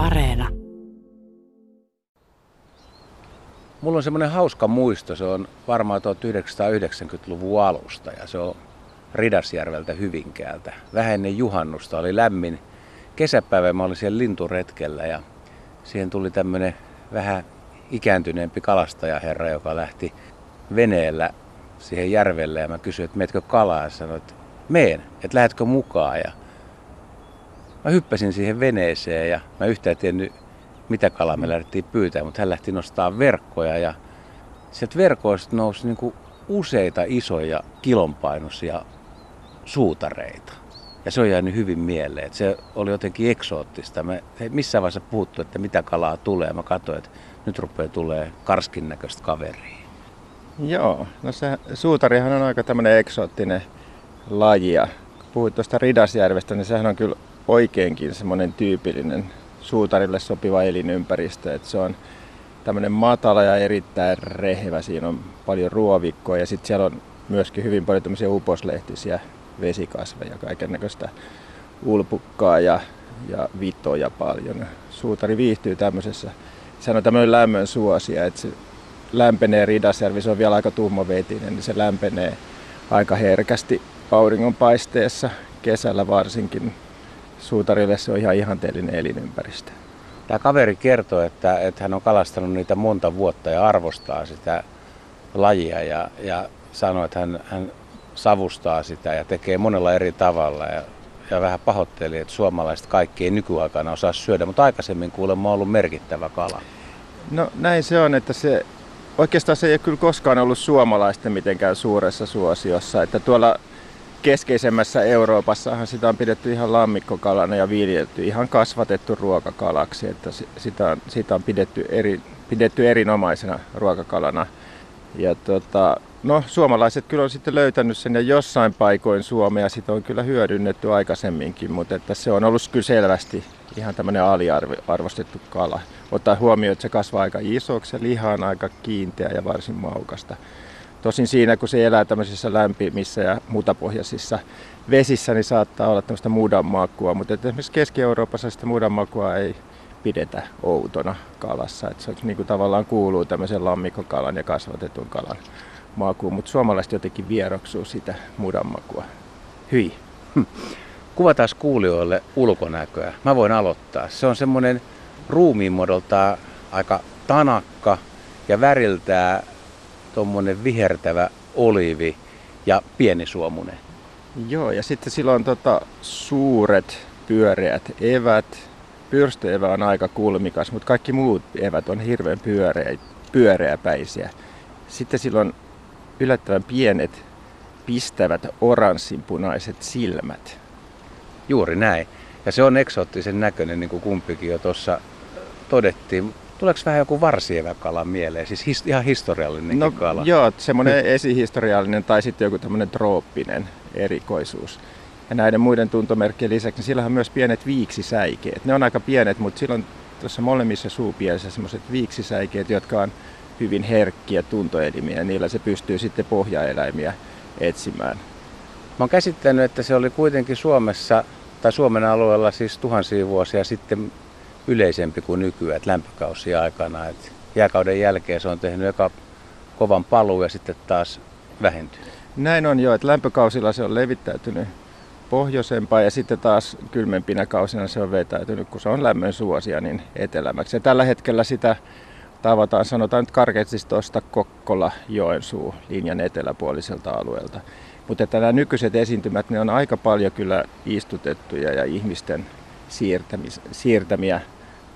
Areena. Mulla on semmoinen hauska muisto, se on varmaan 1990-luvun alusta ja se on Ridasjärveltä Hyvinkäältä. Vähän juhannusta oli lämmin kesäpäivä, mä olin siellä linturetkellä ja siihen tuli tämmöinen vähän ikääntyneempi kalastajaherra, joka lähti veneellä siihen järvelle. Ja mä kysyin, että meetkö kalaa? Ja sanoin, että meen, että lähdetkö mukaan? Ja mä hyppäsin siihen veneeseen ja mä yhtään tiennyt mitä kalaa me lähdettiin pyytämään, mutta hän lähti nostaa verkkoja ja sieltä verkoista nousi niin kuin useita isoja kilonpainoisia suutareita. Ja se on jäänyt hyvin mieleen, että se oli jotenkin eksoottista. Me ei missään vaiheessa puhuttu, että mitä kalaa tulee. Mä katsoin, että nyt rupeaa tulee karskin näköistä kaveria. Joo, no se suutarihan on aika tämmöinen eksoottinen laji. Ja puhuit tuosta Ridasjärvestä, niin sehän on kyllä oikeinkin semmoinen tyypillinen suutarille sopiva elinympäristö. Että se on tämmöinen matala ja erittäin rehevä. Siinä on paljon ruovikkoa ja sitten siellä on myöskin hyvin paljon tämmöisiä uposlehtisiä vesikasveja, kaiken näköistä ulpukkaa ja, ja vitoja paljon. Suutari viihtyy tämmöisessä. Se on tämmöinen lämmön suosia, että se lämpenee Ridasjärvi, se on vielä aika tummavetinen, niin se lämpenee aika herkästi auringonpaisteessa, kesällä varsinkin. Suutarille se on ihan ihanteellinen elinympäristö. Tämä kaveri kertoo, että, että hän on kalastanut niitä monta vuotta ja arvostaa sitä lajia ja, ja sanoo, että hän, hän savustaa sitä ja tekee monella eri tavalla. Ja, ja vähän pahoitteli, että suomalaiset kaikki ei nykyaikana osaa syödä, mutta aikaisemmin kuulemma on ollut merkittävä kala. No näin se on, että se oikeastaan se ei ole kyllä koskaan ollut suomalaisten mitenkään suuressa suosiossa. Että tuolla keskeisemmässä Euroopassahan sitä on pidetty ihan lammikkokalana ja viljelty, ihan kasvatettu ruokakalaksi. Että sitä on, sitä on pidetty, eri, pidetty erinomaisena ruokakalana. Ja tota, no, suomalaiset kyllä on sitten löytänyt sen ja jossain paikoin Suomea sitä on kyllä hyödynnetty aikaisemminkin, mutta että se on ollut kyllä selvästi ihan tämmöinen aliarvostettu kala. Ottaa huomioon, että se kasvaa aika isoksi ja liha on aika kiinteä ja varsin maukasta. Tosin siinä, kun se elää tämmöisissä lämpimissä ja mutapohjaisissa vesissä, niin saattaa olla tämmöistä mudanmakua, mutta esimerkiksi Keski-Euroopassa sitä mudanmakua ei pidetä outona kalassa. Että se niin kuin tavallaan kuuluu tämmöisen lammikkokalan ja kasvatetun kalan makuun, mutta suomalaiset jotenkin vieroksuu sitä mudanmakua. Hyi. Hm. Kuvataan kuulijoille ulkonäköä. Mä voin aloittaa. Se on semmoinen ruumiinmuodoltaan aika tanakka ja väriltää tuommoinen vihertävä oliivi ja pienisuomunen. Joo, ja sitten silloin tota, suuret pyöreät evät. Pyrstöevä on aika kulmikas, mutta kaikki muut evät on hirveän pyöreä, pyöreäpäisiä. Sitten silloin yllättävän pienet pistävät oranssinpunaiset silmät. Juuri näin. Ja se on eksoottisen näköinen, niin kuin kumpikin jo tuossa todettiin. Tuleeko vähän joku varsieväkala mieleen, siis his, ihan historiallinen no, kala? Joo, semmoinen esihistoriallinen tai sitten joku tämmöinen trooppinen erikoisuus. Ja näiden muiden tuntomerkkien lisäksi, niin sillä on myös pienet viiksisäikeet. Ne on aika pienet, mutta silloin tuossa molemmissa suupielissä semmoiset viiksisäikeet, jotka on hyvin herkkiä tuntoelimiä niillä se pystyy sitten pohjaeläimiä etsimään. Mä oon käsittänyt, että se oli kuitenkin Suomessa tai Suomen alueella siis tuhansia vuosia sitten yleisempi kuin nykyään, että lämpökausia aikana. Että jääkauden jälkeen se on tehnyt eka kovan paluu ja sitten taas vähentynyt. Näin on jo, että lämpökausilla se on levittäytynyt pohjoisempaan ja sitten taas kylmempinä kausina se on vetäytynyt, kun se on lämmön suosia, niin etelämäksi. Ja tällä hetkellä sitä tavataan, sanotaan nyt karkeasti tuosta Kokkola-Joensuu linjan eteläpuoliselta alueelta. Mutta että nämä nykyiset esiintymät, ne on aika paljon kyllä istutettuja ja ihmisten siirtämiä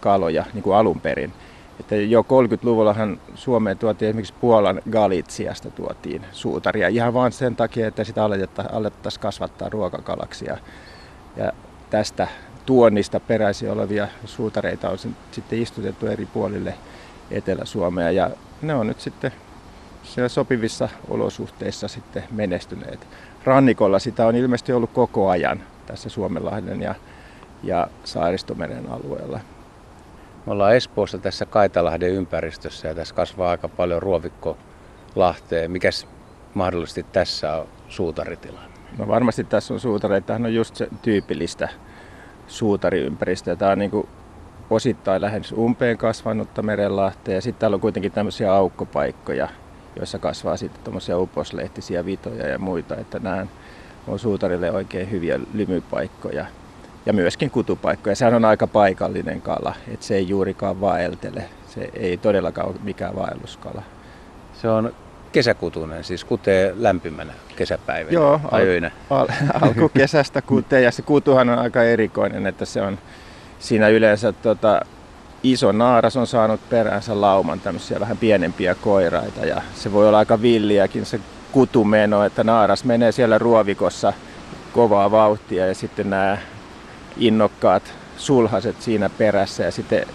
kaloja niin kuin alun perin. Että jo 30-luvullahan Suomeen tuotiin esimerkiksi Puolan Galitsiasta tuotiin suutaria ihan vain sen takia, että sitä alettaisiin kasvattaa ruokakalaksi. Ja, ja tästä tuonnista peräisin olevia suutareita on sitten istutettu eri puolille Etelä-Suomea ja ne on nyt sitten siellä sopivissa olosuhteissa sitten menestyneet. Rannikolla sitä on ilmeisesti ollut koko ajan tässä Suomenlahden ja, ja Saaristomeren alueella. Me ollaan Espoossa tässä Kaitalahden ympäristössä ja tässä kasvaa aika paljon ruovikkolahteen. Mikäs mahdollisesti tässä on suutaritilanne? No varmasti tässä on suutareita. Tämähän on just se tyypillistä suutariympäristöä. Tämä on niin kuin osittain lähes umpeen kasvanutta merenlahtea. Ja sitten täällä on kuitenkin tämmöisiä aukkopaikkoja, joissa kasvaa sitten tuommoisia uposlehtisiä vitoja ja muita, että nämä on suutarille oikein hyviä lymypaikkoja ja myöskin kutupaikkoja. Sehän on aika paikallinen kala, että se ei juurikaan vaeltele. Se ei todellakaan ole mikään vaelluskala. Se on kesäkutunen, siis kutee lämpimänä kesäpäivänä Joo, al- öinä. Al- alkukesästä kutee ja se kutuhan on aika erikoinen, että se on siinä yleensä tota, iso naaras on saanut peräänsä lauman tämmöisiä vähän pienempiä koiraita ja se voi olla aika villiäkin se kutumeno, että naaras menee siellä ruovikossa kovaa vauhtia ja sitten nämä innokkaat sulhaset siinä perässä ja sitten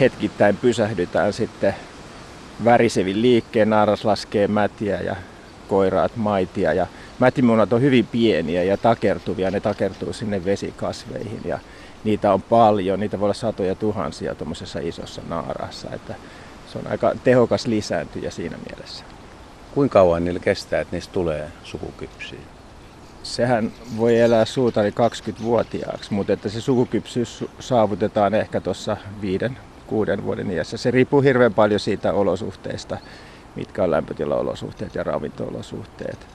hetkittäin pysähdytään sitten värisevin liikkeen, naaras laskee mätiä ja koiraat maitia ja mätimunat on hyvin pieniä ja takertuvia, ne takertuu sinne vesikasveihin ja niitä on paljon, niitä voi olla satoja tuhansia tuommoisessa isossa naarassa, että se on aika tehokas lisääntyjä siinä mielessä. Kuinka kauan niillä kestää, että niistä tulee sukukypsiä? Sehän voi elää suutari 20-vuotiaaksi, mutta että se sukukypsyys saavutetaan ehkä tuossa viiden, kuuden vuoden iässä. Se riippuu hirveän paljon siitä olosuhteista, mitkä on lämpötilaolosuhteet ja ravintoolosuhteet.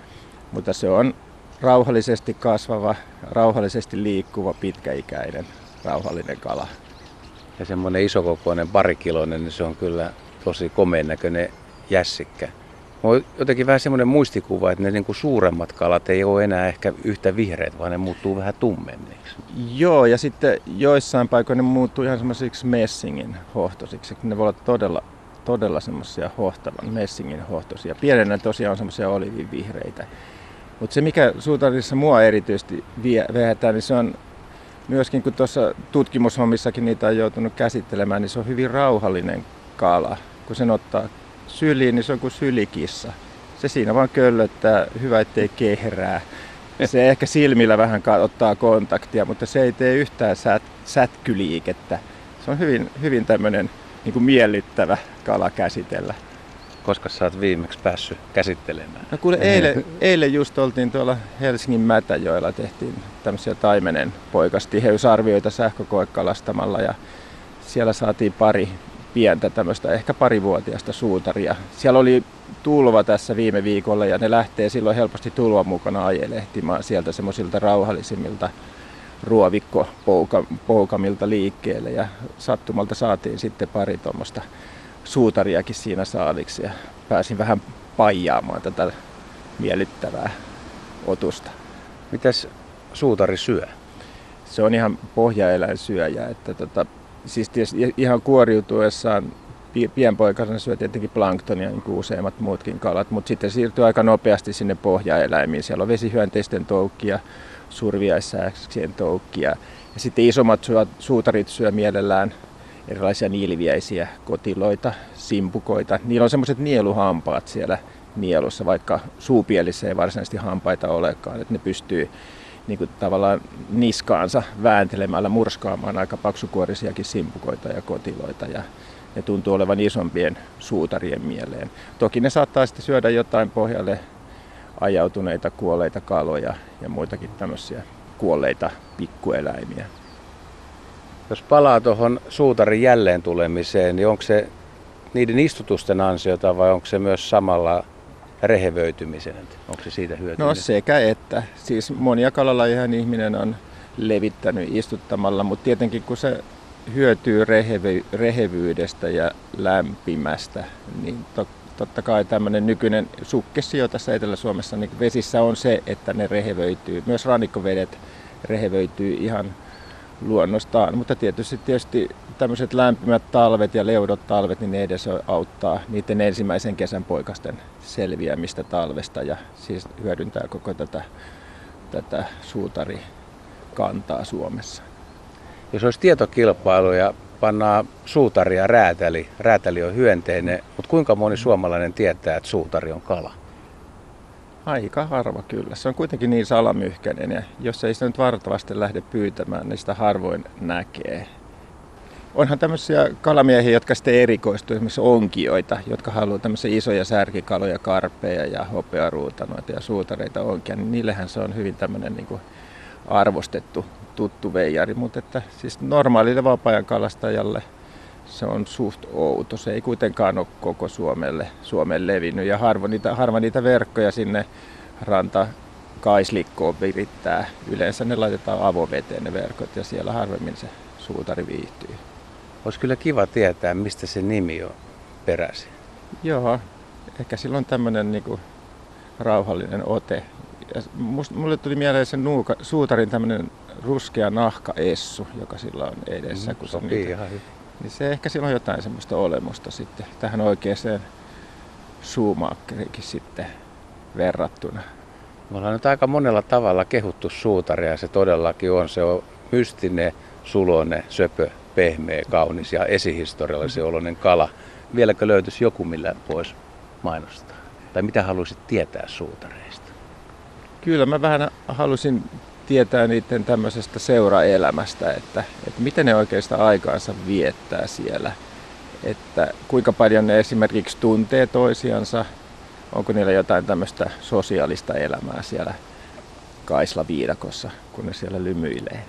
Mutta se on rauhallisesti kasvava, rauhallisesti liikkuva, pitkäikäinen, rauhallinen kala. Ja semmoinen isokokoinen parikiloinen, niin se on kyllä tosi komeen näköinen jässikkä. On jotenkin vähän semmoinen muistikuva, että ne niin kuin suuremmat kalat ei ole enää ehkä yhtä vihreät, vaan ne muuttuu vähän tummemmiksi. Joo, ja sitten joissain paikoin ne muuttuu ihan semmoisiksi messingin hohtosiksi. Ne voi olla todella, todella semmoisia hohtavan messingin hohtosia. Pienenä tosiaan on semmoisia olivivihreitä. Mutta se, mikä suutarissa mua erityisesti viehätää, niin se on myöskin, kun tuossa tutkimushommissakin niitä on joutunut käsittelemään, niin se on hyvin rauhallinen kala. Kun sen ottaa syliin, niin se on kuin sylikissa. Se siinä vaan köllöttää, hyvä ettei kehrää. Se ehkä silmillä vähän ottaa kontaktia, mutta se ei tee yhtään sät, sätkyliikettä. Se on hyvin, hyvin tämmöinen niin kuin miellyttävä kala käsitellä. Koska sä oot viimeksi päässyt käsittelemään? No kuule, eilen, eilen just oltiin tuolla Helsingin Mätäjoella, tehtiin tämmöisiä taimenen poikastiheysarvioita sähkökoekalastamalla ja siellä saatiin pari pientä tämmöistä ehkä parivuotiaista suutaria. Siellä oli tulva tässä viime viikolla ja ne lähtee silloin helposti tulvan mukana ajelehtimaan sieltä semmoisilta rauhallisimmilta ruovikkopoukamilta liikkeelle ja sattumalta saatiin sitten pari tuommoista suutariakin siinä saaliksi ja pääsin vähän paijaamaan tätä miellyttävää otusta. Mitäs suutari syö? Se on ihan pohjaeläinsyöjä, että tota, siis tietysti ihan kuoriutuessaan pienpoikasena syö tietenkin planktonia niin kuin useimmat muutkin kalat, mutta sitten siirtyy aika nopeasti sinne pohjaeläimiin. Siellä on vesihyönteisten toukkia, surviaissääksien toukkia ja sitten isommat suutarit syö mielellään erilaisia niiliviäisiä kotiloita, simpukoita. Niillä on semmoiset nieluhampaat siellä nielussa, vaikka suupielissä ei varsinaisesti hampaita olekaan, että ne pystyy niin kuin tavallaan niskaansa vääntelemällä murskaamaan aika paksukuorisiakin simpukoita ja kotiloita ja ne tuntuu olevan isompien suutarien mieleen. Toki ne saattaa sitten syödä jotain pohjalle ajautuneita kuolleita kaloja ja muitakin tämmöisiä kuolleita pikkueläimiä. Jos palaa tuohon suutarin jälleen tulemiseen, niin onko se niiden istutusten ansiota vai onko se myös samalla rehevöitymisen? Onko se siitä hyötyä? No sekä että. Siis monia kalalajia ihminen on levittänyt istuttamalla, mutta tietenkin kun se hyötyy rehevy- rehevyydestä ja lämpimästä, niin to- totta kai tämmöinen nykyinen sukkessio tässä Etelä-Suomessa niin vesissä on se, että ne rehevöityy. Myös rannikkovedet rehevöityy ihan luonnostaan, mutta tietysti, tietysti tämmöiset lämpimät talvet ja leudot talvet, niin ne edes auttaa niiden ensimmäisen kesän poikasten selviämistä talvesta ja siis hyödyntää koko tätä, tätä suutarikantaa Suomessa. Jos olisi tietokilpailu ja pannaan suutari ja räätäli, räätäli on hyönteinen, mutta kuinka moni suomalainen tietää, että suutari on kala? Aika harva kyllä. Se on kuitenkin niin salamyhkäinen ja jos ei sitä nyt vartavasti lähde pyytämään, niin sitä harvoin näkee. Onhan tämmöisiä kalamiehiä, jotka sitten erikoistuu, esimerkiksi onkioita, jotka haluaa tämmöisiä isoja särkikaloja, karpeja ja hopearuutanoita ja suutareita onkia, niin niillehän se on hyvin tämmöinen niin arvostettu tuttu veijari, mutta että siis normaalille vapaa kalastajalle se on suht outo. Se ei kuitenkaan ole koko Suomelle, Suomen levinnyt ja harva niitä, harva niitä verkkoja sinne ranta kaislikkoon virittää. Yleensä ne laitetaan avoveteen ne verkot ja siellä harvemmin se suutari viihtyy. Olisi kyllä kiva tietää, mistä se nimi on peräisin. Joo, ehkä silloin tämmöinen niinku rauhallinen ote. Ja must, mulle tuli mieleen sen nuuka, suutarin tämmöinen ruskea nahkaessu, joka sillä on edessä. Mm, kun sopii niitä. Niin se ehkä sillä on jotain semmoista olemusta sitten tähän oikeaan suumaakkeriinkin sitten verrattuna. Me ollaan nyt aika monella tavalla kehuttu suutaria ja se todellakin on. Se on mystinen, sulonen, söpö, pehmeä, kaunis ja esihistoriallisen oloinen kala. Vieläkö löytyisi joku, millä voisi mainostaa? Tai mitä haluaisit tietää suutareista? Kyllä mä vähän halusin tietää niiden tämmöisestä seuraelämästä, että, että miten ne oikeastaan aikaansa viettää siellä. Että kuinka paljon ne esimerkiksi tuntee toisiansa, onko niillä jotain tämmöistä sosiaalista elämää siellä Kaisla-viidakossa, kun ne siellä lymyilee.